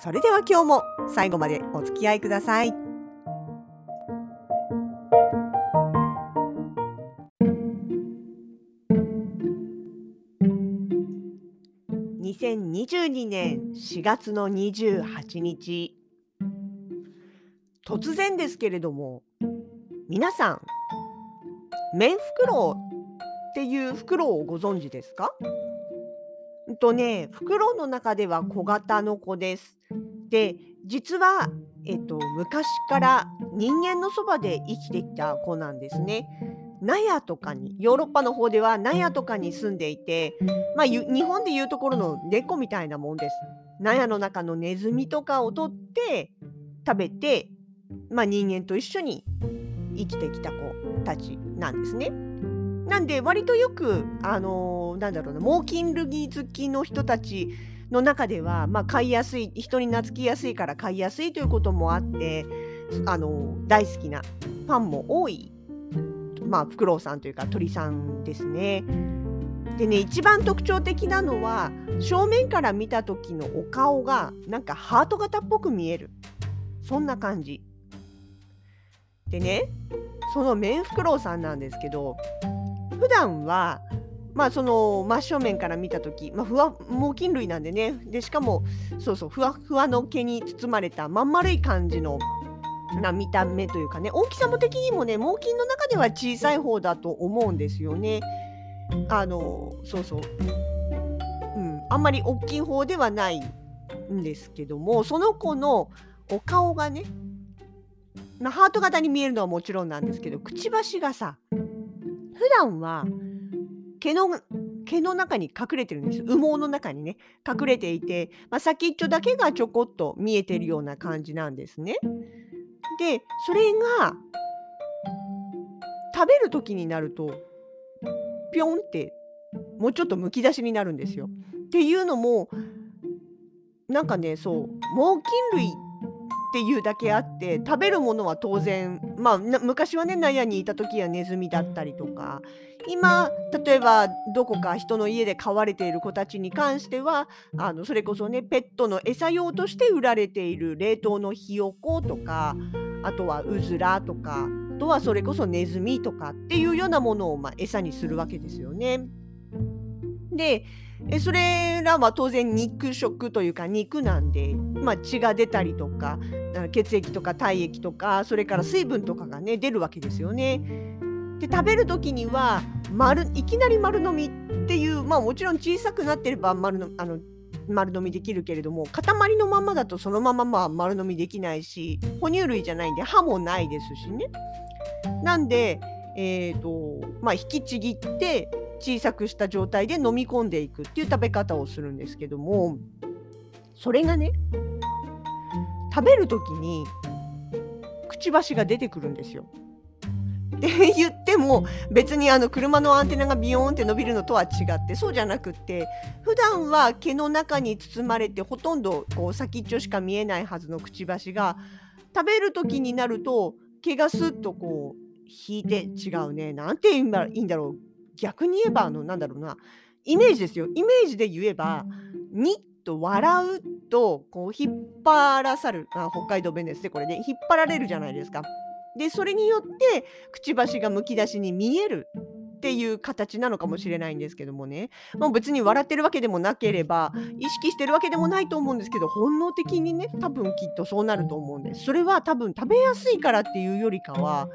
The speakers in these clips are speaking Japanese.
それでは今日も最後までお付き合いください。2022年4月の28日突然ですけれども皆さんメンフクロウっていうフクロウをご存知ですか？とね、フクロウの中では小型の子です。で、実は、えっと、昔から人間のそばで生きてきた子なんですね。納屋とかにヨーロッパの方では納屋とかに住んでいて、まあ、日本でいうところの猫みたいなもんです。納屋の中のネズミとかを取って食べて、まあ、人間と一緒に生きてきた子たちなんですね。なんで割とよくあのー、なんだろうな猛禽類好きの人たちの中では、まあ、飼いやすい人に懐きやすいから飼いやすいということもあってあの、大好きなファンも多い、まあ、フクロウさんというか鳥さんですね。でね一番特徴的なのは正面から見た時のお顔がなんかハート型っぽく見えるそんな感じ。でねそのメンフクロウさんなんですけど普段はまあその真正面から見た時、まあ、ふわ猛禽類なんでね。でしかもそうそうふわふわの毛に包まれたまん丸い感じのな見た目というかね。大きさも的にもね猛禽の中では小さい方だと思うんですよね。あのそうそう、うん、あんまり大きい方ではないんですけどもその子のお顔がね、まあ、ハート型に見えるのはもちろんなんですけどくちばしがさ普段は毛の毛の中に隠れてるんです羽毛の中にね隠れていて、まあ、先っちょだけがちょこっと見えてるような感じなんですね。でそれが食べる時になるとぴょんってもうちょっとむき出しになるんですよ。っていうのもなんかねそう猛禽類っていうだけあって食べるものは当然まあ昔はね納屋にいた時はネズミだったりとか今例えばどこか人の家で飼われている子たちに関してはあのそれこそねペットの餌用として売られている冷凍のひよことかあとはうずらとかあとはそれこそネズミとかっていうようなものをまあ餌にするわけですよね。でえそれらは当然肉食というか肉なんで、まあ、血が出たりとか血液とか体液とかそれから水分とかがね出るわけですよね。で食べる時には丸いきなり丸飲みっていうまあもちろん小さくなってれば丸のあの丸飲みできるけれども塊のままだとそのまままあ丸飲みできないし哺乳類じゃないんで歯もないですしね。なんで、えーとまあ、引きちぎって小さくした状態で飲み込んでいくっていう食べ方をするんですけどもそれがね食べる時にくちばしが出てくるんですよ。って言っても別にあの車のアンテナがビヨーンって伸びるのとは違ってそうじゃなくって普段は毛の中に包まれてほとんどこう先っちょしか見えないはずのくちばしが食べる時になると毛がスッとこう引いて違うね。なんて言えばいいんだろう。逆に言えばあのなんだろうな。イメージですよ。イメージで言えばにっと笑うとこう引っ張らさる。あ北海道弁ですねこれね。引っ張られるじゃないですか。でそれによってくちばしがむき出しに見えるっていう形なのかもしれないんですけどもね、もう別に笑ってるわけでもなければ意識してるわけでもないと思うんですけど本能的にね多分きっとそうなると思うんです。それは多分食べやすいからっていうよりかは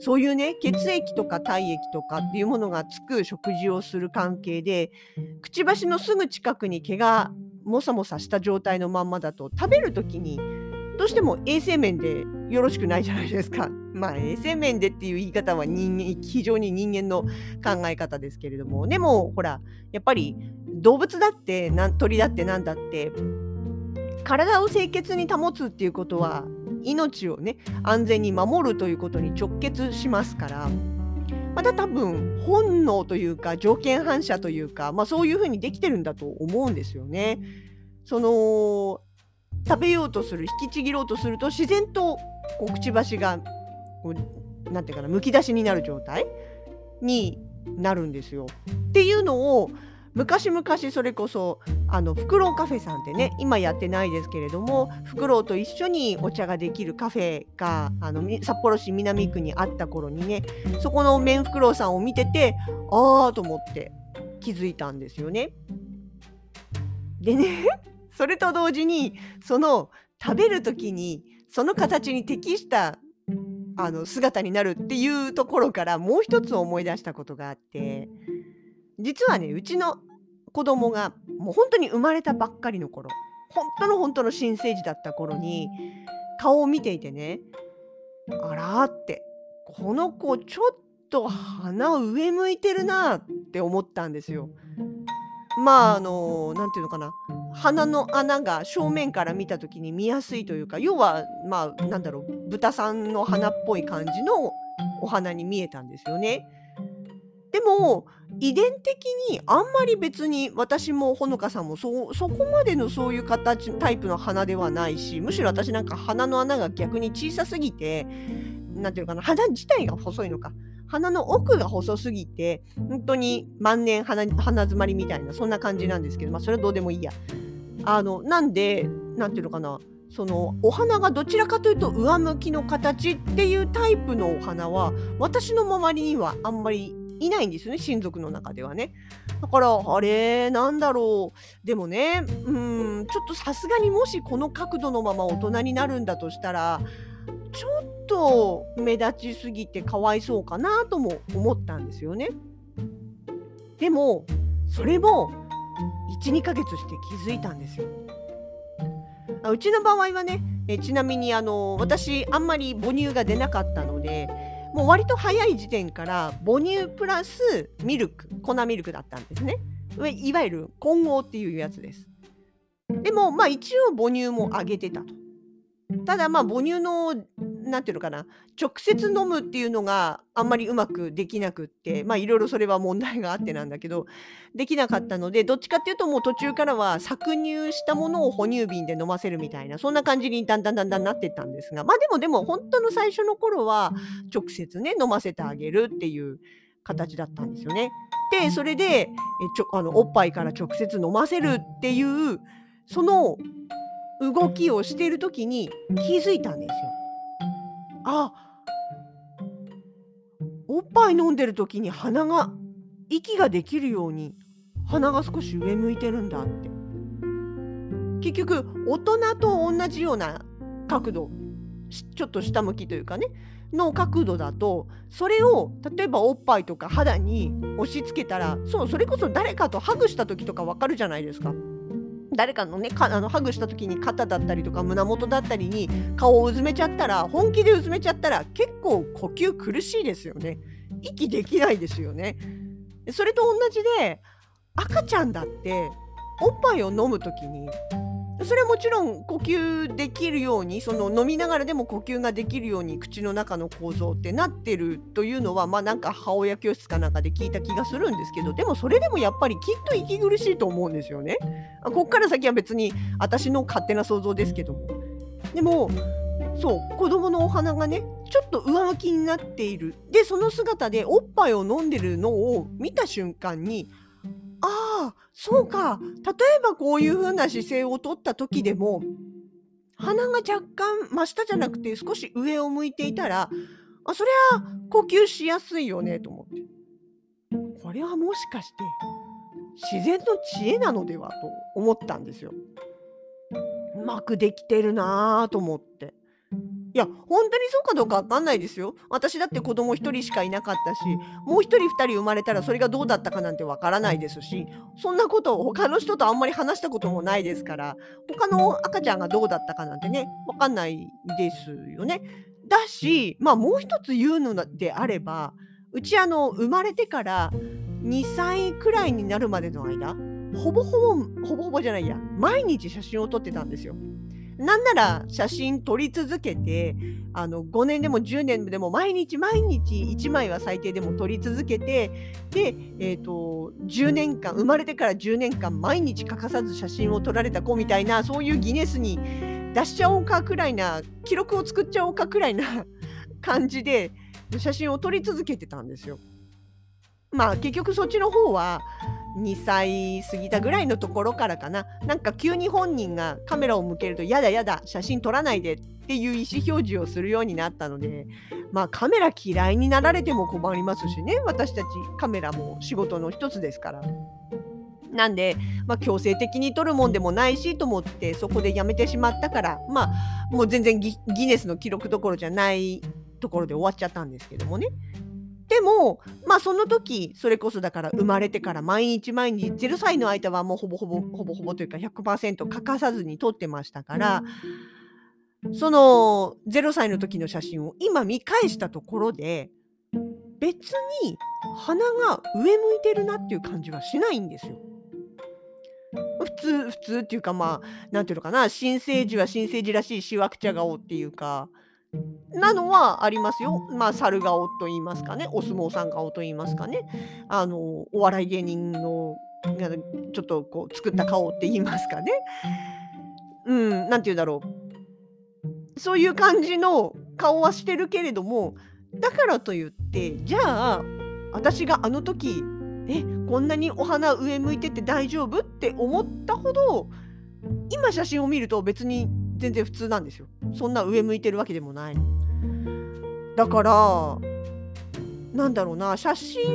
そういうね血液とか体液とかっていうものがつく食事をする関係でくちばしのすぐ近くに毛がもさもさした状態のまんまだと食べる時にどうしても衛生面でよろしくないじゃないですか。まあ衛生面でっていう言い方は人間非常に人間の考え方ですけれどもでもほらやっぱり動物だって鳥だって何だって体を清潔に保つっていうことは命をね安全に守るということに直結しますからまた多分本能というか条件反射というか、まあ、そういうふうにできてるんだと思うんですよね。その食べようとする引きちぎろうとすると自然とこうくちばしがこうなんていうかなむき出しになる状態になるんですよ。っていうのを昔々それこそあのフクロウカフェさんってね今やってないですけれどもフクロウと一緒にお茶ができるカフェがあの札幌市南区にあった頃にねそこのメンフクロウさんを見ててああと思って気づいたんですよね。でね それと同時にその食べる時にその形に適したあの姿になるっていうところからもう一つ思い出したことがあって実はねうちの子供がもう本当に生まれたばっかりの頃本当の本当の新生児だった頃に顔を見ていてねあらってこの子ちょっと鼻上向いてるなって思ったんですよ。まああの何て言うのかな鼻の穴が正面から見た時に見やすいというか要はまあなんだろう豚さんの鼻っぽい感じのお花に見えたんですよね。も遺伝的にあんまり別に私もほのかさんもそそこまでのそういう形タイプの鼻ではないしむしろ私なんか鼻の穴が逆に小さすぎて何ていうのかな鼻自体が細いのか鼻の奥が細すぎて本当に万年鼻鼻詰まりみたいなそんな感じなんですけどまあそれはどうでもいいや。あのなんで何ていうのかなそのお花がどちらかというと上向きの形っていうタイプのお花は私の周りにはあんまりいないんですよね親族の中ではね。だからあれなんだろう。でもねうんちょっとさすがにもしこの角度のまま大人になるんだとしたらちょっと目立ちすぎてかわいそうかなとも思ったんですよね。でもそれも12ヶ月して気づいたんですよ。うちの場合はねえちなみにあの私あんまり母乳が出なかったのでもう割と早い時点から母乳プラスミルク粉ミルクだったんですね。いわゆる混合っていうやつです。でもまあ一応母乳もあげてたと。ただまあ母乳の何て言うのかな直接飲むっていうのがあんまりうまくできなくってまあいろいろそれは問題があってなんだけどできなかったのでどっちかっていうともう途中からは搾乳したものを哺乳瓶で飲ませるみたいなそんな感じにだんだんだんだんなってったんですがまあでもでも本当の最初の頃は直接ね飲ませてあげるっていう形だったんですよね。でそれでえちょあのおっぱいから直接飲ませるっていうその動きをしている時に気づいたんですよ。あおっぱい飲んでる時に鼻が息ができるように鼻が少し上向いてるんだって結局大人と同じような角度ちょっと下向きというかねの角度だとそれを例えばおっぱいとか肌に押し付けたらそうそれこそ誰かとハグした時とかわかるじゃないですか。誰かのねかあのハグした時に肩だったりとか胸元だったりに顔をうずめちゃったら本気でうずめちゃったら結構呼吸苦しいですよね。息できないですよね。それと同じで赤ちゃんだっておっぱいを飲む時にそれはもちろん呼吸できるようにその飲みながらでも呼吸ができるように口の中の構造ってなってるというのはまあなんか母親教室かなんかで聞いた気がするんですけどでもそれでもやっぱりきっと息苦しいと思うんですよね。こっから先は別に私の勝手な想像ですけども。でもそう子供のお花がねちょっと上向きになっているでその姿でおっぱいを飲んでるのを見た瞬間にああそうか例えばこういう風な姿勢をとった時でも鼻が若干真下じゃなくて少し上を向いていたらあそれは呼吸しやすいよねと思ってこれはもしかして自然の知恵なのではと思ったんですよ。うまくできてるなぁと思って。いや、本当にそうかどうかわかんないですよ。私だって子供1人しかいなかったし、もう1人2人生まれたらそれがどうだったかなんてわからないですし、そんなことを他の人とあんまり話したこともないですから、他の赤ちゃんがどうだったかなんてね、わかんないですよね。だし、まあもう一つ言うのであれば、うちあの生まれてから2歳くらいになるまでの間、ほぼほぼ、ほぼほぼじゃないや、毎日写真を撮ってたんですよ。なんなら写真撮り続けてあの5年でも10年でも毎日毎日1枚は最低でも撮り続けてで、えーと、10年間生まれてから10年間毎日欠かさず写真を撮られた子みたいなそういうギネスに出しちゃおうかくらいな記録を作っちゃおうかくらいな感じで写真を撮り続けてたんですよ。まあ結局そっちの方は2歳過ぎたぐらいのところからかななんか急に本人がカメラを向けるとやだやだ写真撮らないでっていう意思表示をするようになったのでまあカメラ嫌いになられても困りますしね私たちカメラも仕事の一つですから。なんで、まあ、強制的に撮るもんでもないしと思ってそこでやめてしまったからまあもう全然ギネスの記録どころじゃないところで終わっちゃったんですけどもね。でも、まあその時、それこそだから生まれてから毎日毎日0歳の間はもうほぼほぼほぼほぼというか100%欠かさずに撮ってましたから、その0歳の時の写真を今見返したところで、別に鼻が上向いてるなっていう感じはしないんですよ。普通、普通っていうかまあ、なんていうのかな、新生児は新生児らしいしわくちゃ顔っていうか、なのはありますよ。まあ、猿顔と言いますかね、お相撲さん顔と言いますかね、あの、お笑い芸人の、ちょっとこう、作った顔って言いますかね。うん、なんて言うんだろう。そういう感じの顔はしてるけれども、だからといって、じゃあ、私があの時、え、こんなにお花上向いてて大丈夫って思ったほど、今写真を見ると別に全然普通なんですよ。そんな上向いてるわけでもないだからなんだろうな写真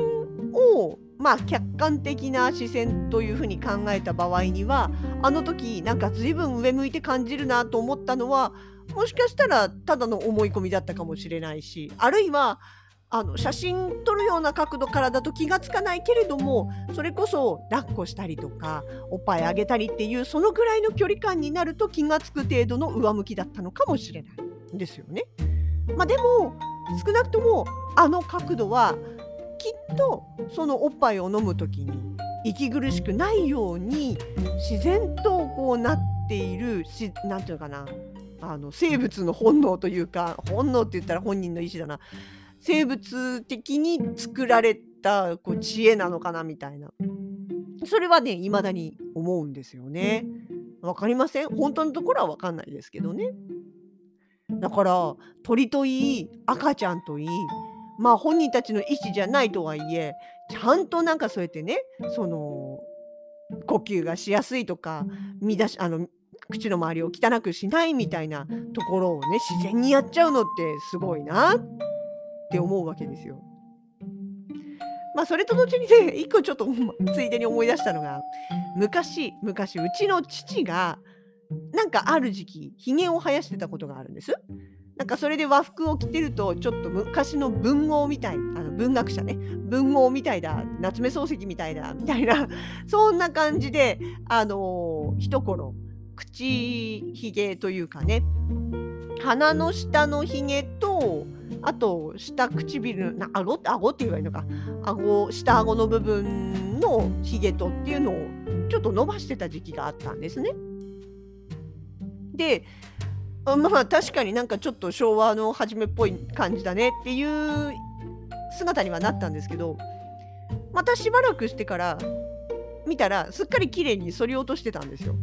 をまあ客観的な視線というふうに考えた場合にはあの時なんか随分上向いて感じるなと思ったのはもしかしたらただの思い込みだったかもしれないしあるいはあの写真撮るような角度からだと気がつかないけれどもそれこそ抱っこしたりとかおっぱいあげたりっていうそのぐらいの距離感になると気がつく程度の上向きだったのかもしれないんですよね。まあ、でも少なくともあの角度はきっとそのおっぱいを飲む時に息苦しくないように自然とこうなっているし何て言うのかなあの生物の本能というか本能って言ったら本人の意思だな生物的に作られたこう知恵なのかなみたいなそれはね未だに思うんですよね。わかりません？本当のところはわかんないですけどね。だから鳥といい赤ちゃんといいまあ本人たちの意思じゃないとはいえちゃんとなんかそうやってねその呼吸がしやすいとか乱しあの口の周りを汚くしないみたいなところをね自然にやっちゃうのってすごいなっって思うわけですよ。まあそれと同時にね 一個ちょっとついでに思い出したのが昔昔うちの父がなんかある時期ひげを生やしてたことがあるんです。なんかそれで和服を着てるとちょっと昔の文豪みたいあの文学者ね文豪みたいだ夏目漱石みたいだみたいな そんな感じであのー、一頃口ひげというかね鼻の下のひげとあと下唇な顎？って顎って言えばいいのか顎下顎の部分のヒゲとっていうのをちょっと伸ばしてた時期があったんですね。でまあ確かになんかちょっと昭和の初めっぽい感じだねっていう姿にはなったんですけどまたしばらくしてから見たらすっかり綺麗に剃り落としてたんですよ。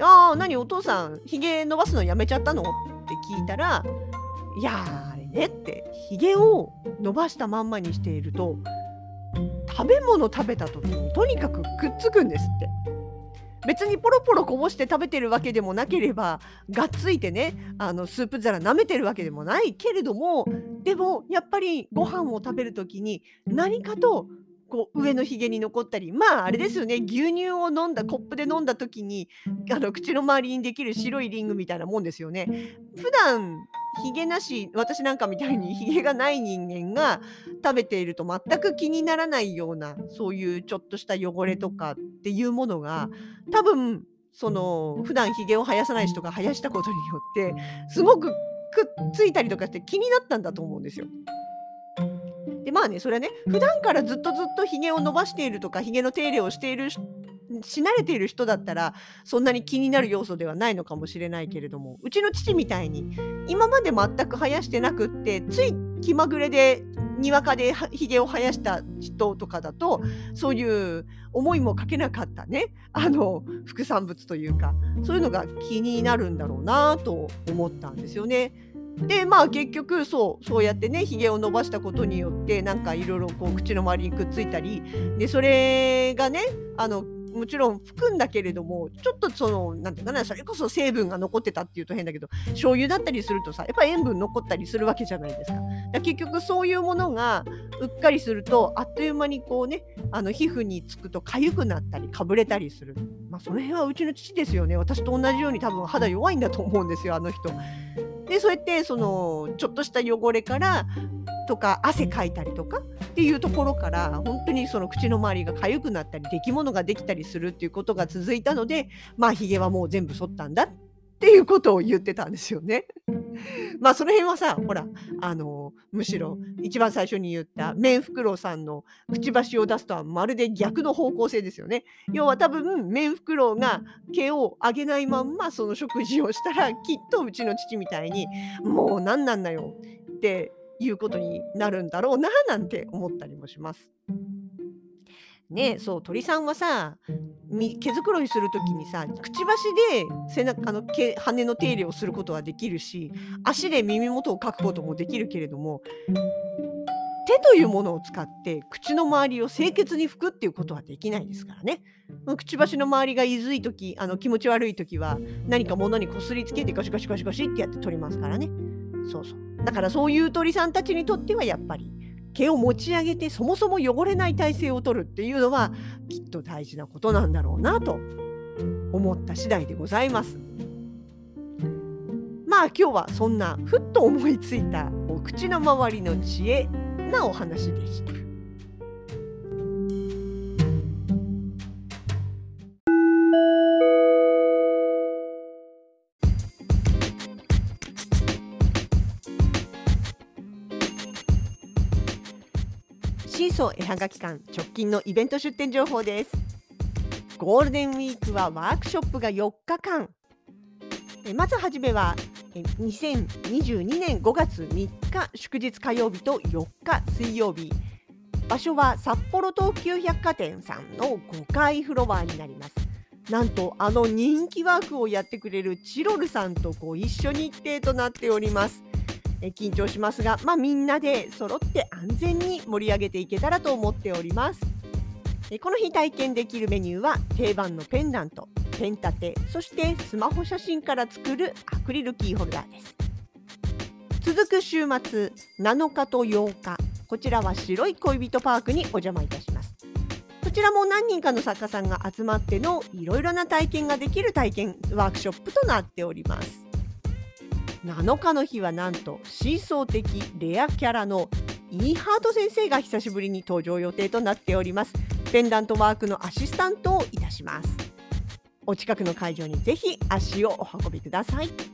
ああ何お父さんひげ伸ばすのやめちゃったの？って聞いたらいやねってひげを伸ばしたまんまにしていると食べ物食べた時にとにかくくっつくんですって別にポロポロこぼして食べてるわけでもなければがっついてねあのスープ皿舐めてるわけでもないけれどもでもやっぱりご飯を食べる時に何かとこう上のひげに残ったりまああれですよね牛乳を飲んだコップで飲んだ時にあの口の周りにできる白いリングみたいなもんですよね。普段ひげなし私なんかみたいにひげがない人間が食べていると全く気にならないようなそういうちょっとした汚れとかっていうものが多分その普段ひげを生やさない人が生やしたことによってすごくくっついたりとかして気になったんだと思うんですよ。でまあねそれはね普段からずっとずっとひげを伸ばしているとかひげの手入れをしているし慣れている人だったらそんなに気になる要素ではないのかもしれないけれどもうちの父みたいに今まで全く生やしてなくってつい気まぐれでにわかでひげを生やした人とかだとそういう思いもかけなかったねあの副産物というかそういうのが気になるんだろうなと思ったんですよね。でまあ結局そうそうやってねひげを伸ばしたことによってなんかいろいろ口の周りにくっついたりでそれがねあのもちろん吹くんだけれどもちょっとその何て言うかなそれこそ成分が残ってたっていうと変だけど醤油だったりするとさやっぱ塩分残ったりするわけじゃないですか。だ結局そういうものがうっかりするとあっという間にこうねあの皮膚につくと痒くなったりかぶれたりする。まあその辺はうちの父ですよね。私と同じように多分肌弱いんだと思うんですよあの人。でそうやってそのちょっとした汚れからとか汗かいたりとかっていうところから本当にその口の周りが痒くなったり出来物ができたりするっていうことが続いたのでまあひげはもう全部剃ったんだっていうことを言ってたんですよね。まあその辺はさほらあのむしろ一番最初に言ったメンフクロウさんのくちばしを出すとはまるで逆の方向性ですよね。要は多分メンフクロウが毛を上げないまんまその食事をしたらきっとうちの父みたいにもう何なんだよっていうことになるんだろうななんて思ったりもします。ねそう鳥さんはさ毛づくろいする時にさくちばしで背中あの毛羽の手入れをすることはできるし足で耳元をかくこともできるけれども手というものを使って口の周りを清潔に拭くっていうことはできないですからね。くちばしの周りがいずい時あの気持ち悪い時は何か物にこすりつけてガシガシガシガシってやって取りますからね。そうそう。だからそういう鳥さんたちにとってはやっぱり毛を持ち上げてそもそも汚れない体勢をとるっていうのはきっと大事なことなんだろうなと思った次第でございます。まあ今日はそんなふっと思いついたお口の周りの知恵なお話でした。シーソ絵はがき館直近のイベント出店情報です。ゴールデンウィークはワークショップが4日間。まずはじめは2022年5月3日祝日火曜日と4日水曜日。場所は札幌東急百貨店さんの5階フロアになります。なんとあの人気ワークをやってくれるチロルさんとご一緒日程となっております。え緊張しますが、まあ、みんなで揃って安全に盛り上げていけたらと思っております。えこの日体験できるメニューは定番のペンダント、ペン立て、そしてスマホ写真から作るアクリルキーホルダーです。続く週末7日と8日、こちらは白い恋人パークにお邪魔いたします。こちらも何人かの作家さんが集まってのいろいろな体験ができる体験ワークショップとなっております。7日の日はなんとシーソー的レアキャラのイーハート先生が久しぶりに登場予定となっております。ペンダントワークのアシスタントをいたします。お近くの会場にぜひ足をお運びください。